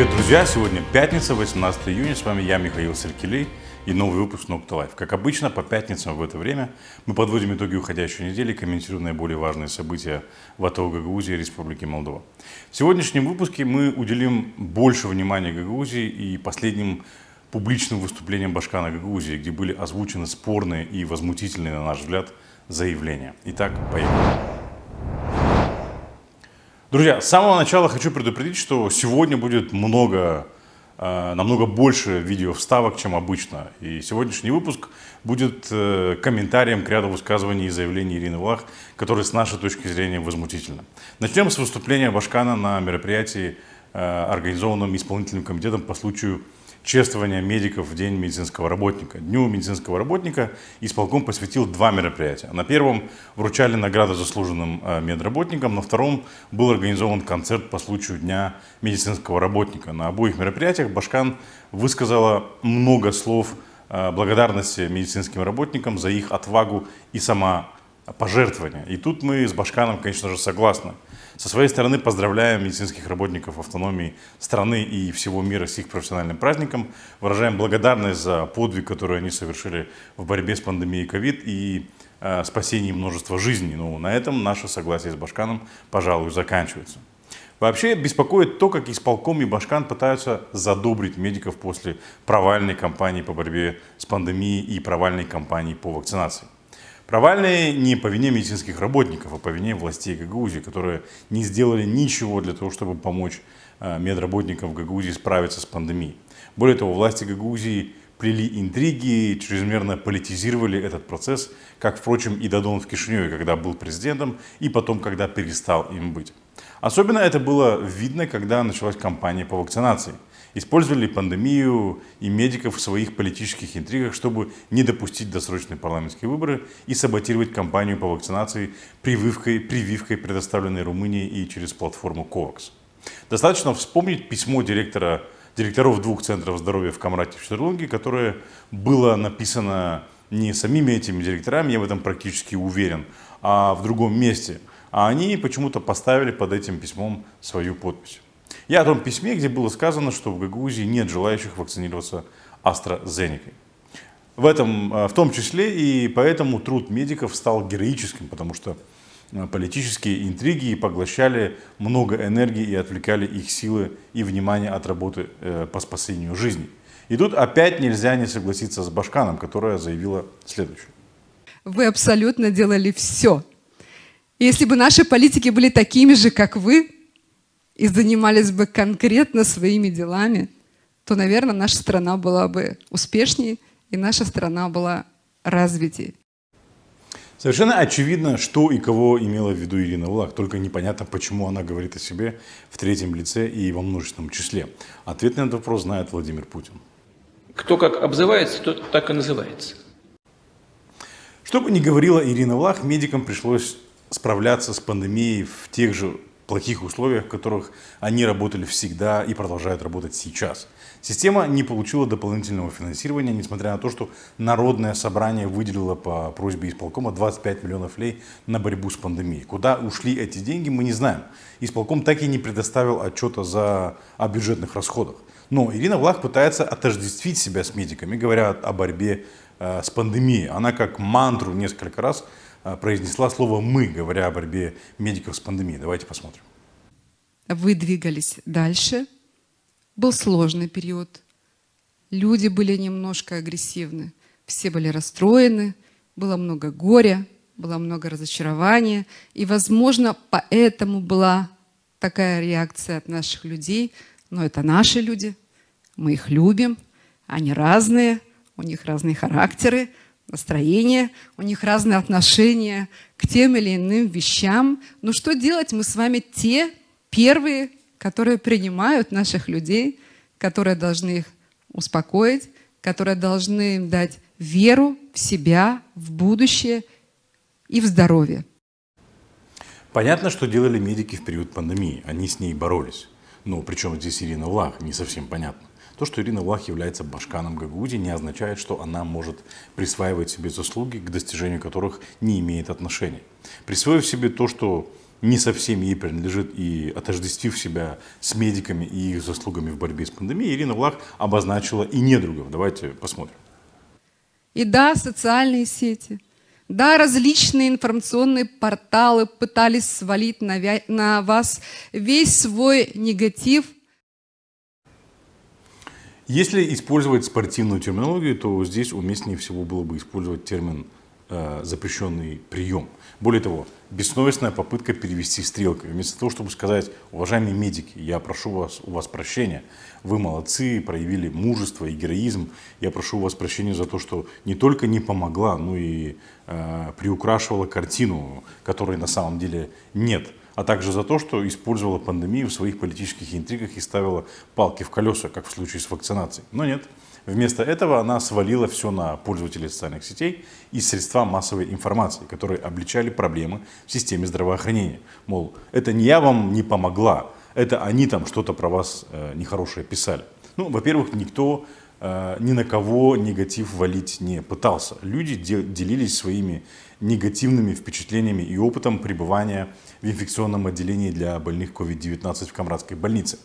Привет, друзья! Сегодня пятница, 18 июня. С вами я, Михаил Серкелей и новый выпуск Nocta Life. Как обычно, по пятницам в это время мы подводим итоги уходящей недели, комментируя наиболее важные события в АТО Гагаузии и Республики Молдова. В сегодняшнем выпуске мы уделим больше внимания Гагаузии и последним публичным выступлениям Башкана Гагаузии, где были озвучены спорные и возмутительные, на наш взгляд, заявления. Итак, поехали. Друзья, с самого начала хочу предупредить, что сегодня будет много, э, намного больше видео вставок, чем обычно. И сегодняшний выпуск будет э, комментарием к ряду высказываний и заявлений Ирины Влах, которые с нашей точки зрения возмутительны. Начнем с выступления Башкана на мероприятии, э, организованном исполнительным комитетом по случаю чествования медиков в День медицинского работника. Дню медицинского работника исполком посвятил два мероприятия. На первом вручали награды заслуженным э, медработникам, на втором был организован концерт по случаю Дня медицинского работника. На обоих мероприятиях Башкан высказала много слов э, благодарности медицинским работникам за их отвагу и самопожертвование. И тут мы с Башканом, конечно же, согласны. Со своей стороны поздравляем медицинских работников автономии страны и всего мира с их профессиональным праздником. Выражаем благодарность за подвиг, который они совершили в борьбе с пандемией ковид и э, спасении множества жизней. Но на этом наше согласие с Башканом, пожалуй, заканчивается. Вообще беспокоит то, как исполком и Башкан пытаются задобрить медиков после провальной кампании по борьбе с пандемией и провальной кампании по вакцинации. Провальные не по вине медицинских работников, а по вине властей Гагаузии, которые не сделали ничего для того, чтобы помочь э, медработникам в Гагаузии справиться с пандемией. Более того, власти Гагаузии плели интриги, чрезмерно политизировали этот процесс, как, впрочем, и Дадон в Кишиневе, когда был президентом, и потом, когда перестал им быть. Особенно это было видно, когда началась кампания по вакцинации – использовали пандемию и медиков в своих политических интригах, чтобы не допустить досрочные парламентские выборы и саботировать кампанию по вакцинации прививкой, прививкой предоставленной Румынии и через платформу COVAX. Достаточно вспомнить письмо директора, директоров двух центров здоровья в Камрате в Штерлунге, которое было написано не самими этими директорами, я в этом практически уверен, а в другом месте. А они почему-то поставили под этим письмом свою подпись. Я о том письме, где было сказано, что в Гагаузии нет желающих вакцинироваться AstraZeneca. В, этом, э, в том числе и поэтому труд медиков стал героическим, потому что э, политические интриги поглощали много энергии и отвлекали их силы и внимание от работы э, по спасению жизни. И тут опять нельзя не согласиться с Башканом, которая заявила следующее. Вы абсолютно делали все. Если бы наши политики были такими же, как вы, и занимались бы конкретно своими делами, то, наверное, наша страна была бы успешнее, и наша страна была развитее. Совершенно очевидно, что и кого имела в виду Ирина Влах, только непонятно, почему она говорит о себе в третьем лице и во множественном числе. Ответ на этот вопрос знает Владимир Путин. Кто как обзывается, тот так и называется. Что бы ни говорила Ирина Влах, медикам пришлось справляться с пандемией в тех же плохих условиях, в которых они работали всегда и продолжают работать сейчас. Система не получила дополнительного финансирования, несмотря на то, что Народное собрание выделило по просьбе исполкома 25 миллионов лей на борьбу с пандемией. Куда ушли эти деньги, мы не знаем. Исполком так и не предоставил отчета за, о бюджетных расходах. Но Ирина Влах пытается отождествить себя с медиками, говоря о борьбе э, с пандемией. Она как мантру несколько раз произнесла слово «мы», говоря о борьбе медиков с пандемией. Давайте посмотрим. Вы двигались дальше. Был сложный период. Люди были немножко агрессивны. Все были расстроены. Было много горя, было много разочарования. И, возможно, поэтому была такая реакция от наших людей. Но это наши люди. Мы их любим. Они разные. У них разные характеры настроение, у них разные отношения к тем или иным вещам. Но что делать? Мы с вами те первые, которые принимают наших людей, которые должны их успокоить, которые должны им дать веру в себя, в будущее и в здоровье. Понятно, что делали медики в период пандемии. Они с ней боролись. Но причем здесь Ирина Влах, не совсем понятно. То, что Ирина Влах является башканом Гагаузии, не означает, что она может присваивать себе заслуги, к достижению которых не имеет отношения. Присвоив себе то, что не совсем ей принадлежит и отождествив себя с медиками и их заслугами в борьбе с пандемией, Ирина Влах обозначила и недругов. Давайте посмотрим. И да, социальные сети, да, различные информационные порталы пытались свалить на вас весь свой негатив. Если использовать спортивную терминологию, то здесь уместнее всего было бы использовать термин э, запрещенный прием. Более того, бессовестная попытка перевести стрелки. Вместо того, чтобы сказать, уважаемые медики, я прошу вас, у вас прощения, вы молодцы, проявили мужество и героизм, я прошу у вас прощения за то, что не только не помогла, но и э, приукрашивала картину, которой на самом деле нет а также за то, что использовала пандемию в своих политических интригах и ставила палки в колеса, как в случае с вакцинацией. Но нет, Вместо этого она свалила все на пользователей социальных сетей и средства массовой информации, которые обличали проблемы в системе здравоохранения. Мол, это не я вам не помогла, это они там что-то про вас э, нехорошее писали. Ну, во-первых, никто э, ни на кого негатив валить не пытался. Люди де- делились своими негативными впечатлениями и опытом пребывания в инфекционном отделении для больных COVID-19 в Камрадской больнице.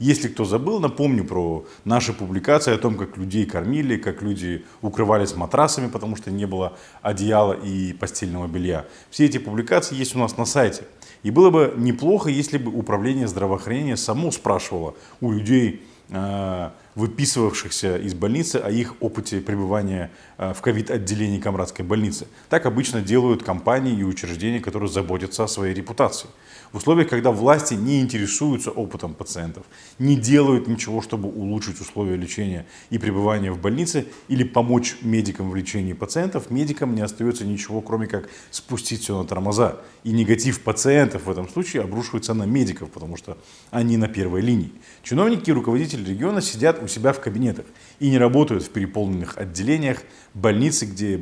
Если кто забыл, напомню про наши публикации о том, как людей кормили, как люди укрывались матрасами, потому что не было одеяла и постельного белья. Все эти публикации есть у нас на сайте. И было бы неплохо, если бы управление здравоохранения само спрашивало у людей, э, выписывавшихся из больницы, о их опыте пребывания э, в ковид-отделении Камрадской больницы. Так обычно делают компании и учреждения, которые заботятся о своей репутации. В условиях, когда власти не интересуются опытом пациентов, не делают ничего, чтобы улучшить условия лечения и пребывания в больнице или помочь медикам в лечении пациентов, медикам не остается ничего, кроме как спустить все на тормоза. И негатив пациентов в этом случае обрушивается на медиков, потому что они на первой линии. Чиновники и руководители региона сидят у себя в кабинетах и не работают в переполненных отделениях больницы, где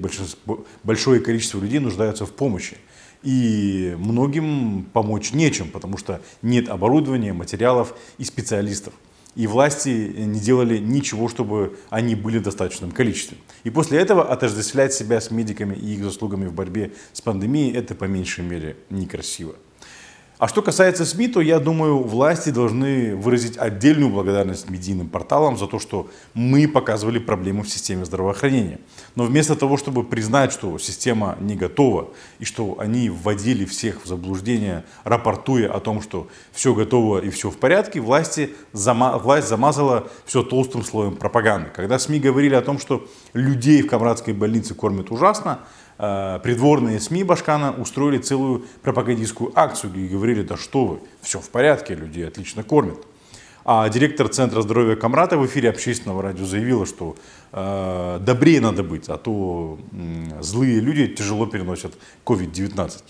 большое количество людей нуждаются в помощи. И многим помочь нечем, потому что нет оборудования, материалов и специалистов. И власти не делали ничего, чтобы они были в достаточном количестве. И после этого отождествлять себя с медиками и их заслугами в борьбе с пандемией, это по меньшей мере некрасиво. А что касается СМИ, то я думаю, власти должны выразить отдельную благодарность медийным порталам за то, что мы показывали проблемы в системе здравоохранения. Но вместо того, чтобы признать, что система не готова и что они вводили всех в заблуждение, рапортуя о том, что все готово и все в порядке, власти, зама, власть замазала все толстым слоем пропаганды. Когда СМИ говорили о том, что людей в Камрадской больнице кормят ужасно, придворные СМИ Башкана устроили целую пропагандистскую акцию и говорили, да что вы, все в порядке, людей отлично кормят. А директор Центра здоровья Камрата в эфире общественного радио заявила, что э, добрее надо быть, а то э, злые люди тяжело переносят COVID-19.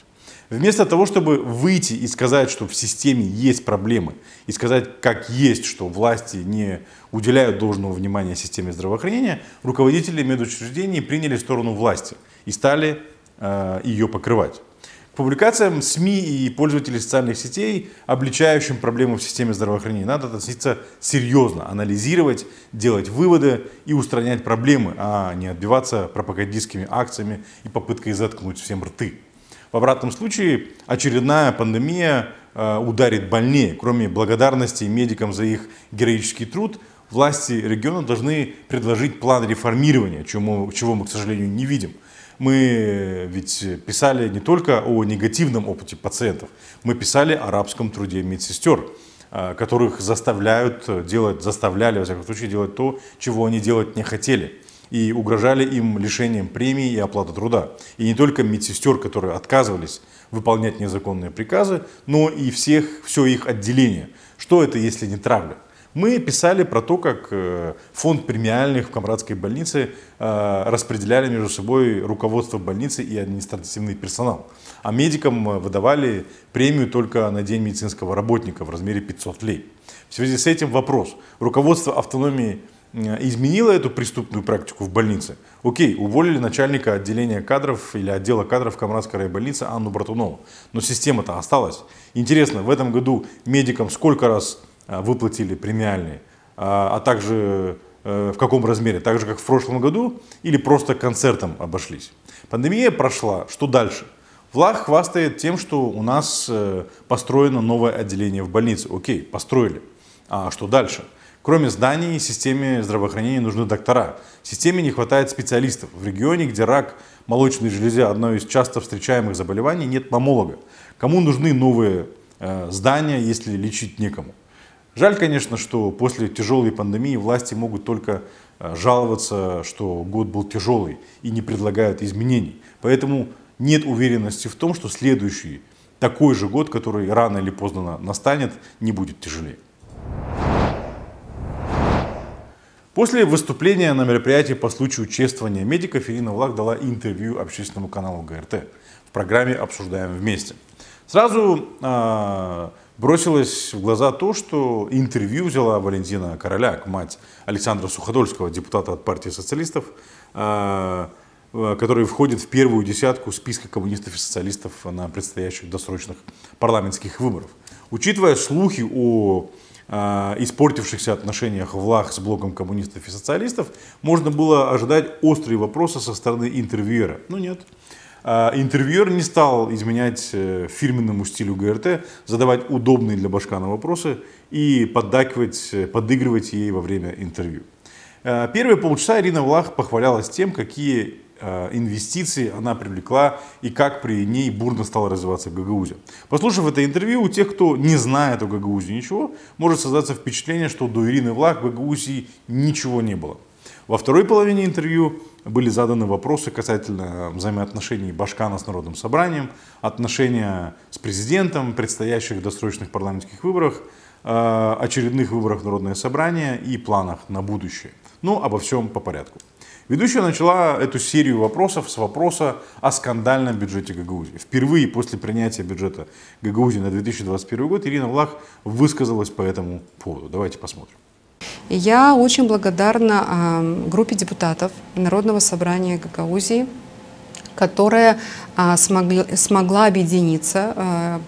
Вместо того, чтобы выйти и сказать, что в системе есть проблемы, и сказать, как есть, что власти не уделяют должного внимания системе здравоохранения, руководители медучреждений приняли сторону власти и стали э, ее покрывать. К публикациям СМИ и пользователей социальных сетей, обличающим проблемы в системе здравоохранения, надо относиться серьезно, анализировать, делать выводы и устранять проблемы, а не отбиваться пропагандистскими акциями и попыткой заткнуть всем рты. В обратном случае очередная пандемия э, ударит больнее. Кроме благодарности медикам за их героический труд, власти региона должны предложить план реформирования, чего чего мы, к сожалению, не видим. Мы ведь писали не только о негативном опыте пациентов, мы писали о арабском труде медсестер, э, которых заставляют делать, заставляли, во всяком случае, делать то, чего они делать не хотели и угрожали им лишением премии и оплаты труда. И не только медсестер, которые отказывались выполнять незаконные приказы, но и всех, все их отделение. Что это, если не травля? Мы писали про то, как э, фонд премиальных в Камрадской больнице э, распределяли между собой руководство больницы и административный персонал. А медикам э, выдавали премию только на день медицинского работника в размере 500 лей. В связи с этим вопрос. Руководство автономии изменила эту преступную практику в больнице. Окей, уволили начальника отделения кадров или отдела кадров Камрадской райбольницы Анну Братунову. Но система-то осталась. Интересно, в этом году медикам сколько раз выплатили премиальные, а, а также э, в каком размере? Так же, как в прошлом году или просто концертом обошлись? Пандемия прошла, что дальше? Влах хвастает тем, что у нас э, построено новое отделение в больнице. Окей, построили. А что дальше? Кроме зданий, системе здравоохранения нужны доктора. Системе не хватает специалистов. В регионе, где рак молочной железы одно из часто встречаемых заболеваний, нет мамолога. Кому нужны новые э, здания, если лечить некому? Жаль, конечно, что после тяжелой пандемии власти могут только э, жаловаться, что год был тяжелый и не предлагают изменений. Поэтому нет уверенности в том, что следующий такой же год, который рано или поздно настанет, не будет тяжелее. После выступления на мероприятии по случаю чествования медиков Ирина Влах дала интервью общественному каналу ГРТ в программе «Обсуждаем вместе». Сразу э, бросилось в глаза то, что интервью взяла Валентина Короляк, мать Александра Суходольского, депутата от партии социалистов, э, который входит в первую десятку списка коммунистов и социалистов на предстоящих досрочных парламентских выборах. Учитывая слухи о Э, испортившихся отношениях влах с блоком коммунистов и социалистов, можно было ожидать острые вопросы со стороны интервьюера. Но нет. Э, интервьюер не стал изменять э, фирменному стилю ГРТ, задавать удобные для Башкана вопросы и поддакивать, подыгрывать ей во время интервью. Первые полчаса Ирина Влах похвалялась тем, какие Э, инвестиций она привлекла и как при ней бурно стала развиваться Гагаузия. Послушав это интервью, у тех, кто не знает о Гагаузии ничего, может создаться впечатление, что до Ирины Влах в Гагаузии ничего не было. Во второй половине интервью были заданы вопросы касательно взаимоотношений Башкана с Народным собранием, отношения с президентом, предстоящих досрочных парламентских выборах, э, очередных выборах в Народное собрание и планах на будущее. Ну, обо всем по порядку. Ведущая начала эту серию вопросов с вопроса о скандальном бюджете Гагаузии. Впервые после принятия бюджета Гагаузии на 2021 год Ирина Влах высказалась по этому поводу. Давайте посмотрим. Я очень благодарна э, группе депутатов Народного собрания Гагаузии, которая э, смогли, смогла объединиться. Э,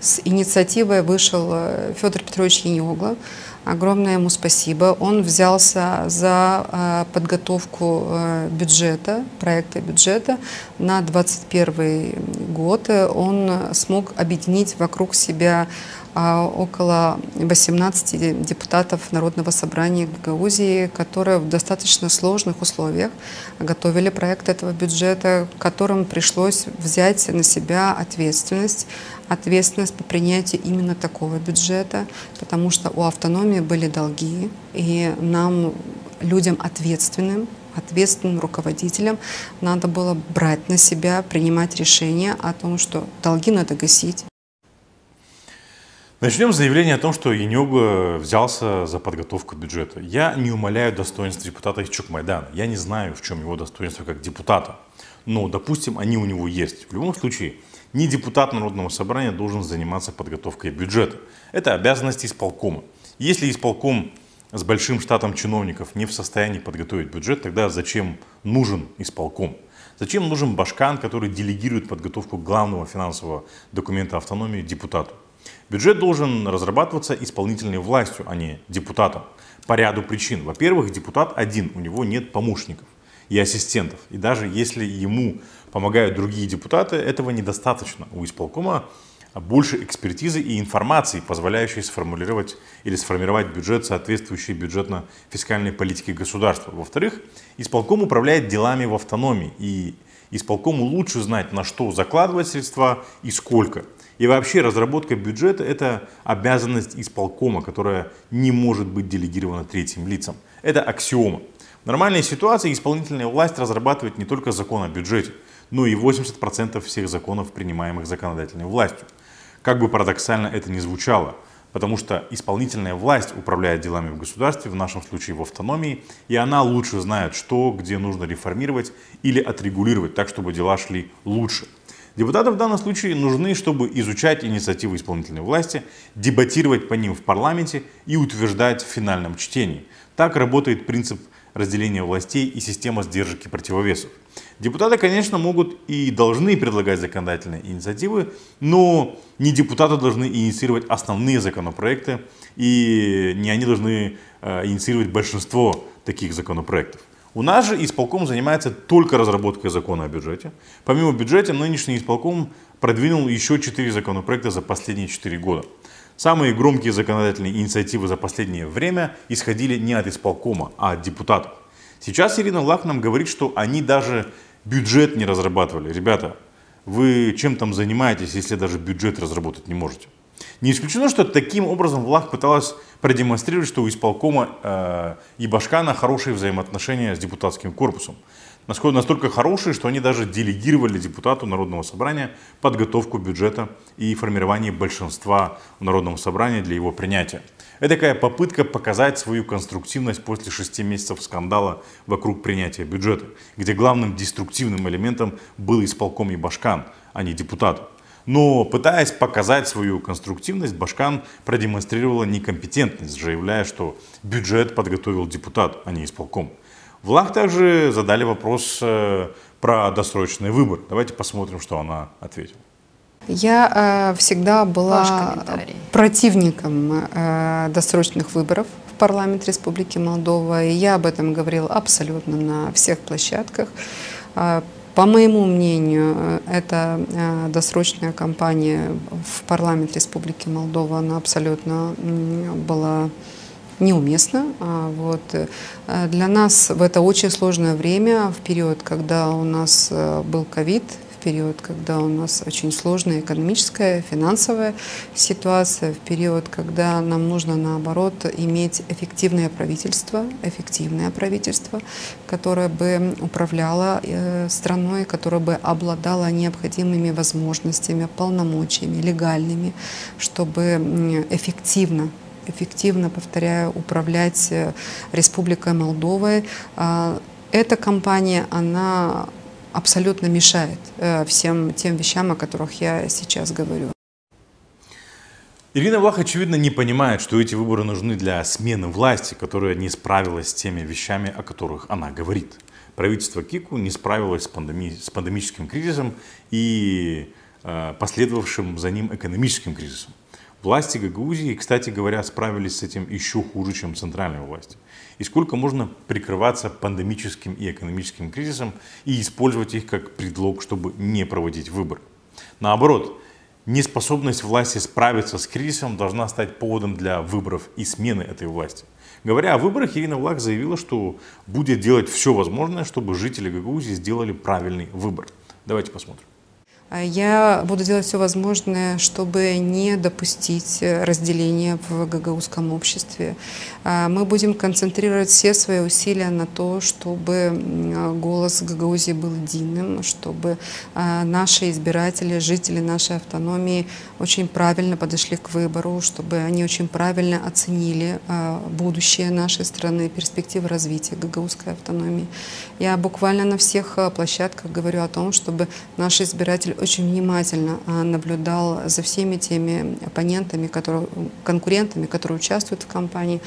с инициативой вышел э, Федор Петрович Яньогло, Огромное ему спасибо. Он взялся за э, подготовку э, бюджета, проекта бюджета на 2021 год. Он смог объединить вокруг себя а, около 18 депутатов Народного собрания Гагаузии, которые в достаточно сложных условиях готовили проект этого бюджета, которым пришлось взять на себя ответственность, ответственность по принятию именно такого бюджета, потому что у автономии были долги, и нам, людям ответственным, ответственным руководителям надо было брать на себя, принимать решение о том, что долги надо гасить. Начнем с заявления о том, что Янюга взялся за подготовку бюджета. Я не умоляю достоинств депутата из Чукмайдана. Я не знаю, в чем его достоинство как депутата. Но, допустим, они у него есть. В любом случае, не депутат Народного собрания должен заниматься подготовкой бюджета. Это обязанность исполкома. Если исполком с большим штатом чиновников не в состоянии подготовить бюджет, тогда зачем нужен исполком? Зачем нужен башкан, который делегирует подготовку главного финансового документа автономии депутату? Бюджет должен разрабатываться исполнительной властью, а не депутатом. По ряду причин. Во-первых, депутат один, у него нет помощников и ассистентов. И даже если ему помогают другие депутаты, этого недостаточно. У исполкома больше экспертизы и информации, позволяющей сформулировать или сформировать бюджет, соответствующий бюджетно-фискальной политике государства. Во-вторых, исполком управляет делами в автономии, и исполкому лучше знать, на что закладывать средства и сколько – и вообще разработка бюджета – это обязанность исполкома, которая не может быть делегирована третьим лицам. Это аксиома. В нормальной ситуации исполнительная власть разрабатывает не только закон о бюджете, но и 80% всех законов, принимаемых законодательной властью. Как бы парадоксально это ни звучало, потому что исполнительная власть управляет делами в государстве, в нашем случае в автономии, и она лучше знает, что, где нужно реформировать или отрегулировать так, чтобы дела шли лучше. Депутаты в данном случае нужны, чтобы изучать инициативы исполнительной власти, дебатировать по ним в парламенте и утверждать в финальном чтении. Так работает принцип разделения властей и система сдержек и противовесов. Депутаты, конечно, могут и должны предлагать законодательные инициативы, но не депутаты должны инициировать основные законопроекты, и не они должны э, инициировать большинство таких законопроектов. У нас же исполком занимается только разработкой закона о бюджете. Помимо бюджета, нынешний исполком продвинул еще четыре законопроекта за последние четыре года. Самые громкие законодательные инициативы за последнее время исходили не от исполкома, а от депутатов. Сейчас Ирина Лах нам говорит, что они даже бюджет не разрабатывали. Ребята, вы чем там занимаетесь, если даже бюджет разработать не можете? Не исключено, что таким образом Влах пыталась продемонстрировать, что у исполкома э, и Башкана хорошие взаимоотношения с депутатским корпусом. Насколько, настолько хорошие, что они даже делегировали депутату Народного собрания подготовку бюджета и формирование большинства в Народном собрании для его принятия. Это такая попытка показать свою конструктивность после шести месяцев скандала вокруг принятия бюджета, где главным деструктивным элементом был исполком и Башкан, а не депутат. Но пытаясь показать свою конструктивность, Башкан продемонстрировала некомпетентность, заявляя, что бюджет подготовил депутат, а не исполком. Влах также задали вопрос э, про досрочный выбор. Давайте посмотрим, что она ответила. Я э, всегда была противником э, досрочных выборов в парламент Республики Молдова, и я об этом говорила абсолютно на всех площадках. По моему мнению, э, эта э, досрочная кампания в парламент Республики Молдова, она абсолютно была неуместна. А вот. Э, для нас в это очень сложное время, в период, когда у нас был ковид, период, когда у нас очень сложная экономическая, финансовая ситуация, в период, когда нам нужно, наоборот, иметь эффективное правительство, эффективное правительство, которое бы управляло э, страной, которое бы обладало необходимыми возможностями, полномочиями, легальными, чтобы эффективно эффективно, повторяю, управлять э, Республикой Молдовой. А, эта компания, она абсолютно мешает э, всем тем вещам, о которых я сейчас говорю. Ирина Влах, очевидно, не понимает, что эти выборы нужны для смены власти, которая не справилась с теми вещами, о которых она говорит. Правительство Кику не справилось с, пандеми... с пандемическим кризисом и э, последовавшим за ним экономическим кризисом. Власти Гагаузии, кстати говоря, справились с этим еще хуже, чем центральные власти. И сколько можно прикрываться пандемическим и экономическим кризисом и использовать их как предлог, чтобы не проводить выборы. Наоборот, неспособность власти справиться с кризисом должна стать поводом для выборов и смены этой власти. Говоря о выборах, Ирина Влак заявила, что будет делать все возможное, чтобы жители Гагаузии сделали правильный выбор. Давайте посмотрим. А я буду делать все возможное, чтобы не допустить э, разделения в гагаузском обществе. А мы будем концентрировать все свои усилия на то, чтобы голос Гагаузии был единым, чтобы наши избиратели, жители нашей автономии очень правильно подошли к выбору, чтобы они очень правильно оценили будущее нашей страны, перспективы развития гагаузской автономии. Я буквально на всех э, площадках говорю о том, чтобы наши избиратели очень внимательно а, наблюдал за всеми теми оппонентами, которые, конкурентами, которые участвуют в кампании.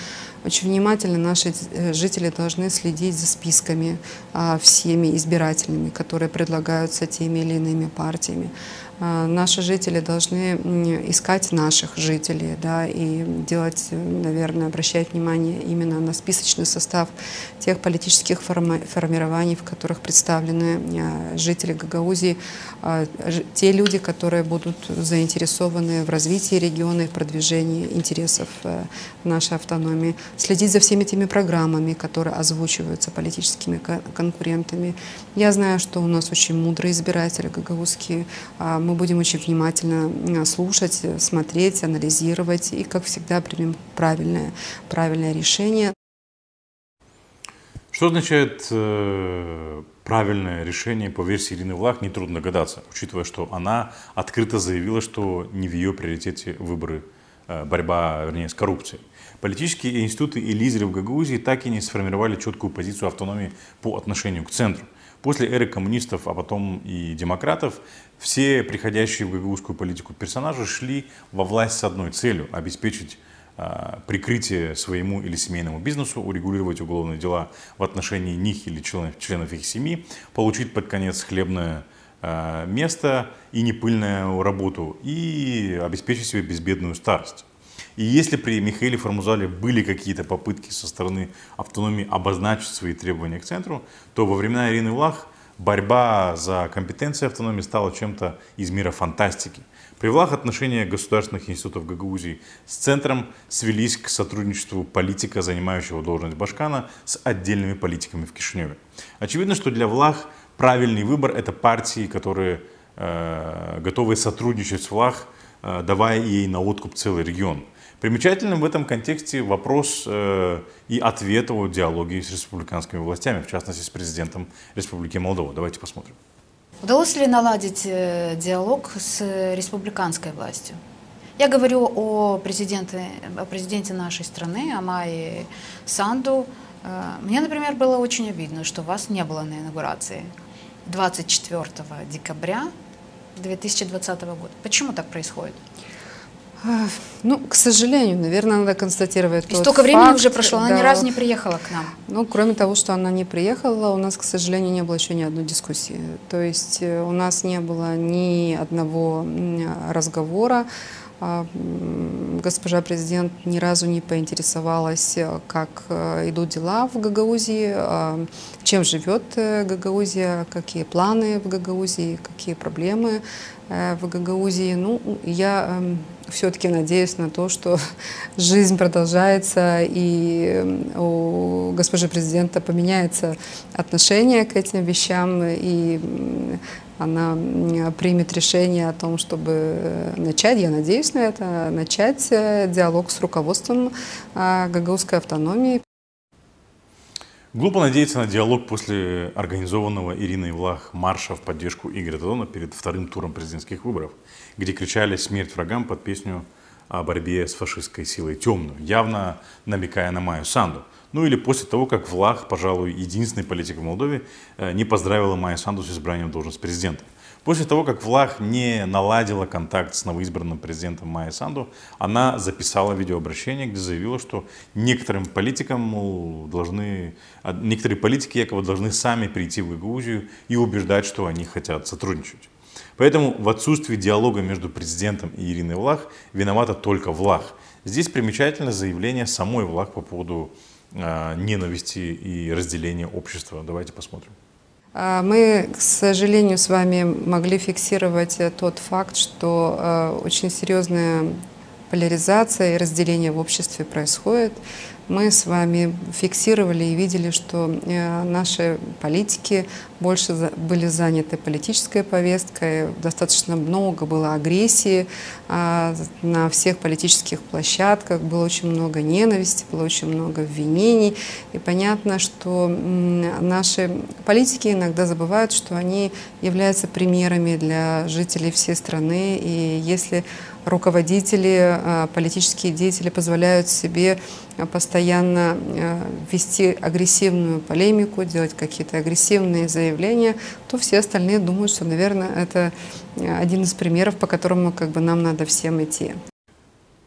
Очень внимательно наши э, жители должны следить за списками а, всеми избирательными, которые предлагаются теми или иными партиями. А, наши жители должны искать наших жителей да, и делать, наверное, обращать внимание именно на списочный состав тех политических формирований, в которых представлены а, жители Гагаузии, а, те люди, которые будут заинтересованы в развитии региона и в продвижении интересов нашей автономии, следить за всеми теми программами, которые озвучиваются политическими конкурентами. Я знаю, что у нас очень мудрые избиратели гагаузские, мы будем очень внимательно слушать, смотреть, анализировать и, как всегда, примем правильное, правильное решение. Что означает э, правильное решение по версии Ирины Влах, нетрудно догадаться, учитывая, что она открыто заявила, что не в ее приоритете выборы, э, борьба, вернее, с коррупцией. Политические институты и лидеры в Гагаузии так и не сформировали четкую позицию автономии по отношению к центру. После эры коммунистов, а потом и демократов, все приходящие в гагаузскую политику персонажи шли во власть с одной целью – обеспечить э, прикрытие своему или семейному бизнесу, урегулировать уголовные дела в отношении них или членов, членов их семьи, получить под конец хлебное э, место и непыльную работу и обеспечить себе безбедную старость. И если при Михаиле Формузале были какие-то попытки со стороны автономии обозначить свои требования к центру, то во времена Ирины Влах борьба за компетенции автономии стала чем-то из мира фантастики. При Влах отношения государственных институтов Гагаузии с центром свелись к сотрудничеству политика, занимающего должность Башкана, с отдельными политиками в Кишиневе. Очевидно, что для Влах правильный выбор – это партии, которые э, готовы сотрудничать с Влах, э, давая ей на откуп целый регион. Примечательным в этом контексте вопрос э, и ответ о диалоге с республиканскими властями, в частности с президентом Республики Молдова. Давайте посмотрим. Удалось ли наладить э, диалог с республиканской властью? Я говорю о президенте, о президенте нашей страны, о Майе Санду. Э, мне, например, было очень обидно, что вас не было на инаугурации 24 декабря 2020 года. Почему так происходит? Ну, к сожалению, наверное, надо констатировать И столько времени уже прошло, она да. ни разу не приехала к нам. Ну, кроме того, что она не приехала, у нас, к сожалению, не было еще ни одной дискуссии. То есть э, у нас не было ни одного разговора, а, госпожа президент ни разу не поинтересовалась, э, как э, идут дела в Гагаузии, а, чем живет Гагаузия, какие планы в Гагаузии, какие проблемы в Гагаузии. Ну, я эм, все-таки надеюсь на то, что жизнь продолжается и у госпожи президента поменяется отношение к этим вещам и она примет решение о том, чтобы начать, я надеюсь на это, начать э, диалог с руководством а, гагаузской автономии. Глупо надеяться на диалог после организованного Ириной Влах марша в поддержку Игоря Додона перед вторым туром президентских выборов где кричали «Смерть врагам» под песню о борьбе с фашистской силой темную, явно намекая на Майю Санду. Ну или после того, как Влах, пожалуй, единственный политик в Молдове, э, не поздравила Майю Санду с избранием в должность президента. После того, как Влах не наладила контакт с новоизбранным президентом Майя Санду, она записала видеообращение, где заявила, что некоторым политикам должны, а, некоторые политики якобы должны сами прийти в Гагаузию и убеждать, что они хотят сотрудничать. Поэтому в отсутствии диалога между президентом и Ириной Влах виновата только Влах. Здесь примечательно заявление самой Влах по поводу э, ненависти и разделения общества. Давайте посмотрим. А, мы, к сожалению, с вами могли фиксировать э, тот факт, что э, очень серьезная поляризация и разделение в обществе происходит мы с вами фиксировали и видели, что э, наши политики больше были заняты политической повесткой, достаточно много было агрессии а, на всех политических площадках, было очень много ненависти, было очень много обвинений. И понятно, что наши политики иногда забывают, что они являются примерами для жителей всей страны. И если руководители, а, политические деятели позволяют себе постоянно а, вести агрессивную полемику, делать какие-то агрессивные заявления, то все остальные думают, что, наверное, это один из примеров, по которому как бы, нам надо всем идти.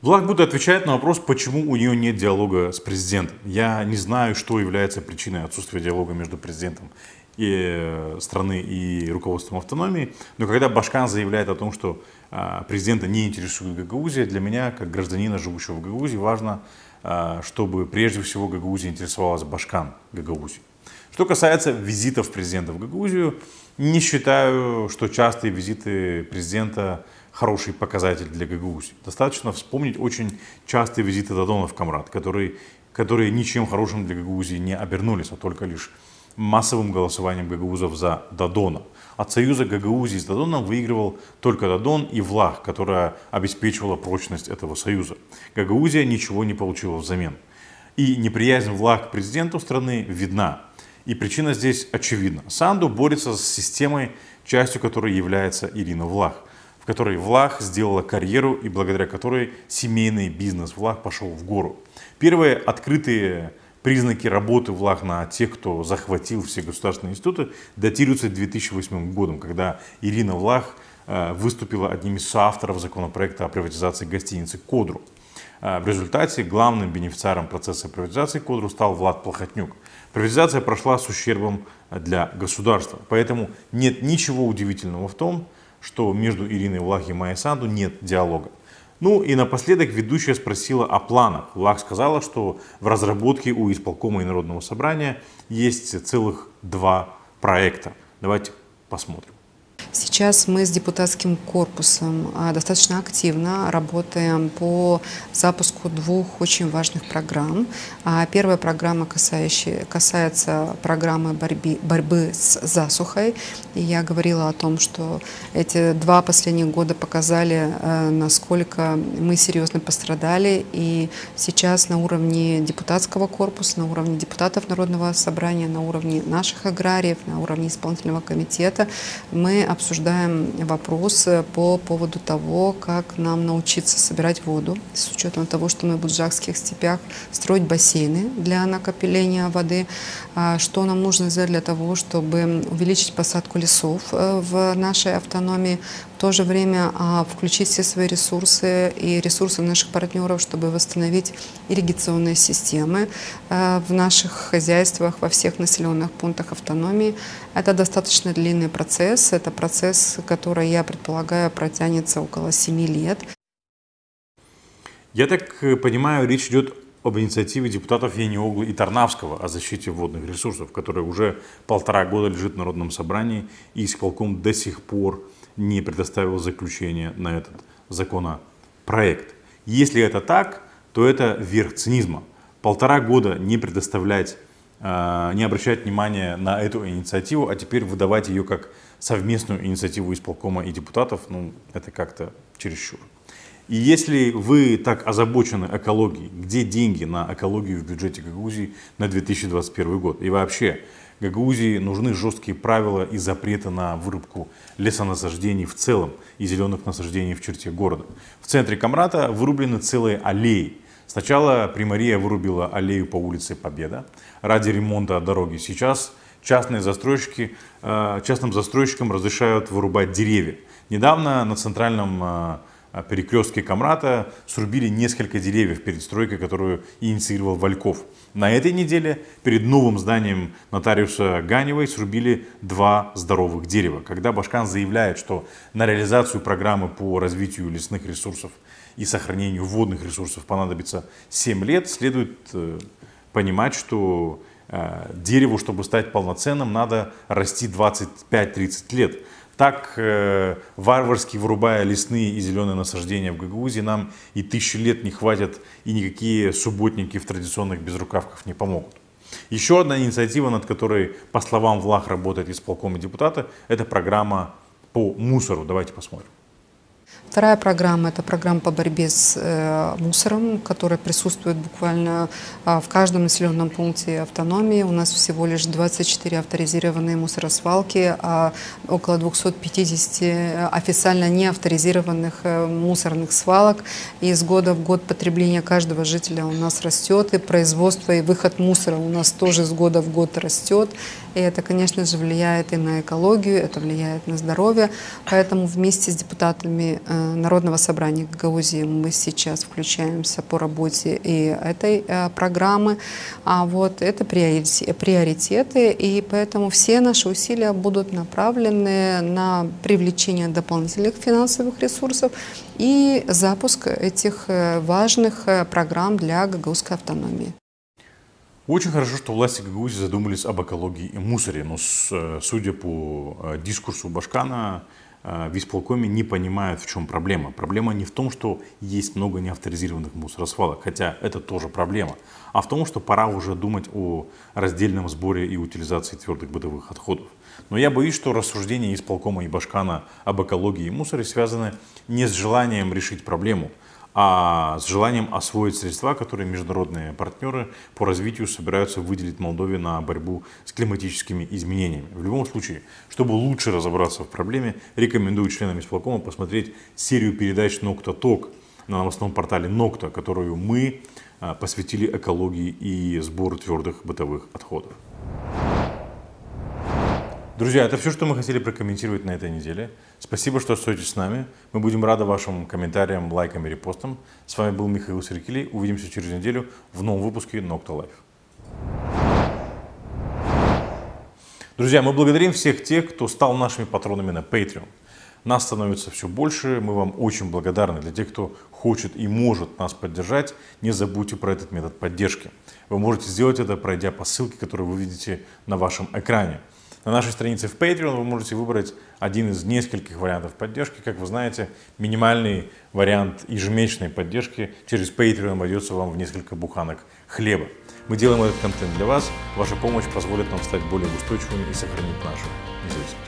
Влад Будда отвечает на вопрос, почему у нее нет диалога с президентом. Я не знаю, что является причиной отсутствия диалога между президентом и э, страны и руководством автономии, но когда Башкан заявляет о том, что а, президента не интересует Гагаузия, для меня, как гражданина, живущего в Гагаузии, важно, а, чтобы прежде всего Гагаузия интересовалась Башкан Гагаузии. Что касается визитов президента в Гагаузию, не считаю, что частые визиты президента хороший показатель для Гагаузии. Достаточно вспомнить очень частые визиты Дадона в Камрад, которые, которые ничем хорошим для Гагаузии не обернулись, а только лишь массовым голосованием гагаузов за Дадона. От союза Гагаузии с Дадоном выигрывал только Дадон и Влах, которая обеспечивала прочность этого союза. Гагаузия ничего не получила взамен. И неприязнь Влах к президенту страны видна. И причина здесь очевидна. Санду борется с системой, частью которой является Ирина Влах, в которой Влах сделала карьеру и благодаря которой семейный бизнес Влах пошел в гору. Первые открытые Признаки работы влаг на тех, кто захватил все государственные институты, датируются 2008 годом, когда Ирина Влах э, выступила одним из соавторов законопроекта о приватизации гостиницы «Кодру». Э, в результате главным бенефициаром процесса приватизации «Кодру» стал Влад Плохотнюк. Приватизация прошла с ущербом для государства, поэтому нет ничего удивительного в том, что между Ириной Влах и Майей Санду нет диалога. Ну и напоследок ведущая спросила о планах. Влах сказала, что в разработке у исполкома и Народного собрания есть целых два проекта. Давайте посмотрим. Сейчас мы с депутатским корпусом а, достаточно активно работаем по запуску двух очень важных программ. А, первая программа касающая, касается программы борьбы, борьбы с засухой. И я говорила о том, что эти два последних года показали, э, насколько мы серьезно пострадали. И сейчас на уровне депутатского корпуса, на уровне депутатов Народного собрания, на уровне наших аграриев, на уровне исполнительного комитета мы обсуждаем обсуждаем вопрос по поводу того, как нам научиться собирать воду, с учетом того, что мы в Буджакских степях строить бассейны для накопления воды, а что нам нужно сделать для того, чтобы увеличить посадку лесов э, в нашей автономии, то же время а, включить все свои ресурсы и ресурсы наших партнеров, чтобы восстановить ирригационные системы э, в наших хозяйствах, во всех населенных пунктах автономии. Это достаточно длинный процесс, это процесс, который, я предполагаю, протянется около 7 лет. Я так э, понимаю, речь идет об инициативе депутатов Ениоглы и Тарнавского о защите водных ресурсов, которая уже полтора года лежит в Народном собрании, и исполком до сих пор не предоставил заключение на этот законопроект. Если это так, то это верх цинизма. Полтора года не предоставлять, а, не обращать внимания на эту инициативу, а теперь выдавать ее как совместную инициативу исполкома и депутатов, ну, это как-то чересчур. И если вы так озабочены экологией, где деньги на экологию в бюджете Гагаузии на 2021 год? И вообще, Гагаузии нужны жесткие правила и запреты на вырубку лесонасаждений в целом и зеленых насаждений в черте города. В центре Камрата вырублены целые аллеи. Сначала Примария вырубила аллею по улице Победа ради ремонта дороги. Сейчас частные застройщики, э, частным застройщикам разрешают вырубать деревья. Недавно на центральном э, перекрестке Камрата срубили несколько деревьев перед стройкой, которую инициировал Вальков. На этой неделе перед новым зданием нотариуса Ганевой срубили два здоровых дерева. Когда Башкан заявляет, что на реализацию программы по развитию лесных ресурсов и сохранению водных ресурсов понадобится 7 лет, следует э, понимать, что э, дереву, чтобы стать полноценным, надо расти 25-30 лет. Так, э, варварски вырубая лесные и зеленые насаждения в Гагаузии, нам и тысячи лет не хватит, и никакие субботники в традиционных безрукавках не помогут. Еще одна инициатива, над которой, по словам Влах, работает исполком и депутаты, это программа по мусору. Давайте посмотрим. Вторая программа – это программа по борьбе с э, мусором, которая присутствует буквально э, в каждом населенном пункте автономии. У нас всего лишь 24 авторизированные мусоросвалки, а около 250 официально не авторизированных э, мусорных свалок. И с года в год потребление каждого жителя у нас растет, и производство и выход мусора у нас тоже с года в год растет. И это, конечно же, влияет и на экологию, это влияет на здоровье. Поэтому вместе с депутатами э, Народного собрания Гагаузии мы сейчас включаемся по работе и этой э, программы. А вот это приоритеты, и поэтому все наши усилия будут направлены на привлечение дополнительных финансовых ресурсов и запуск этих э, важных программ для гагаузской автономии. Очень хорошо, что власти Гагаузии задумались об экологии и мусоре, но э, судя по э, дискурсу Башкана, э, в исполкоме не понимают, в чем проблема. Проблема не в том, что есть много неавторизированных мусоросвалок, хотя это тоже проблема, а в том, что пора уже думать о раздельном сборе и утилизации твердых бытовых отходов. Но я боюсь, что рассуждения исполкома и Башкана об экологии и мусоре связаны не с желанием решить проблему, а с желанием освоить средства, которые международные партнеры по развитию собираются выделить Молдове на борьбу с климатическими изменениями. В любом случае, чтобы лучше разобраться в проблеме, рекомендую членам исполкома посмотреть серию передач «Нокта Ток» на новостном портале «Нокта», которую мы а, посвятили экологии и сбору твердых бытовых отходов. Друзья, это все, что мы хотели прокомментировать на этой неделе. Спасибо, что остаетесь с нами. Мы будем рады вашим комментариям, лайкам и репостам. С вами был Михаил Серкилий. Увидимся через неделю в новом выпуске Nocta Life. Друзья, мы благодарим всех тех, кто стал нашими патронами на Patreon. Нас становится все больше, мы вам очень благодарны. Для тех, кто хочет и может нас поддержать, не забудьте про этот метод поддержки. Вы можете сделать это, пройдя по ссылке, которую вы видите на вашем экране. На нашей странице в Patreon вы можете выбрать один из нескольких вариантов поддержки. Как вы знаете, минимальный вариант ежемесячной поддержки через Patreon обойдется вам в несколько буханок хлеба. Мы делаем этот контент для вас. Ваша помощь позволит нам стать более устойчивыми и сохранить нашу независимость.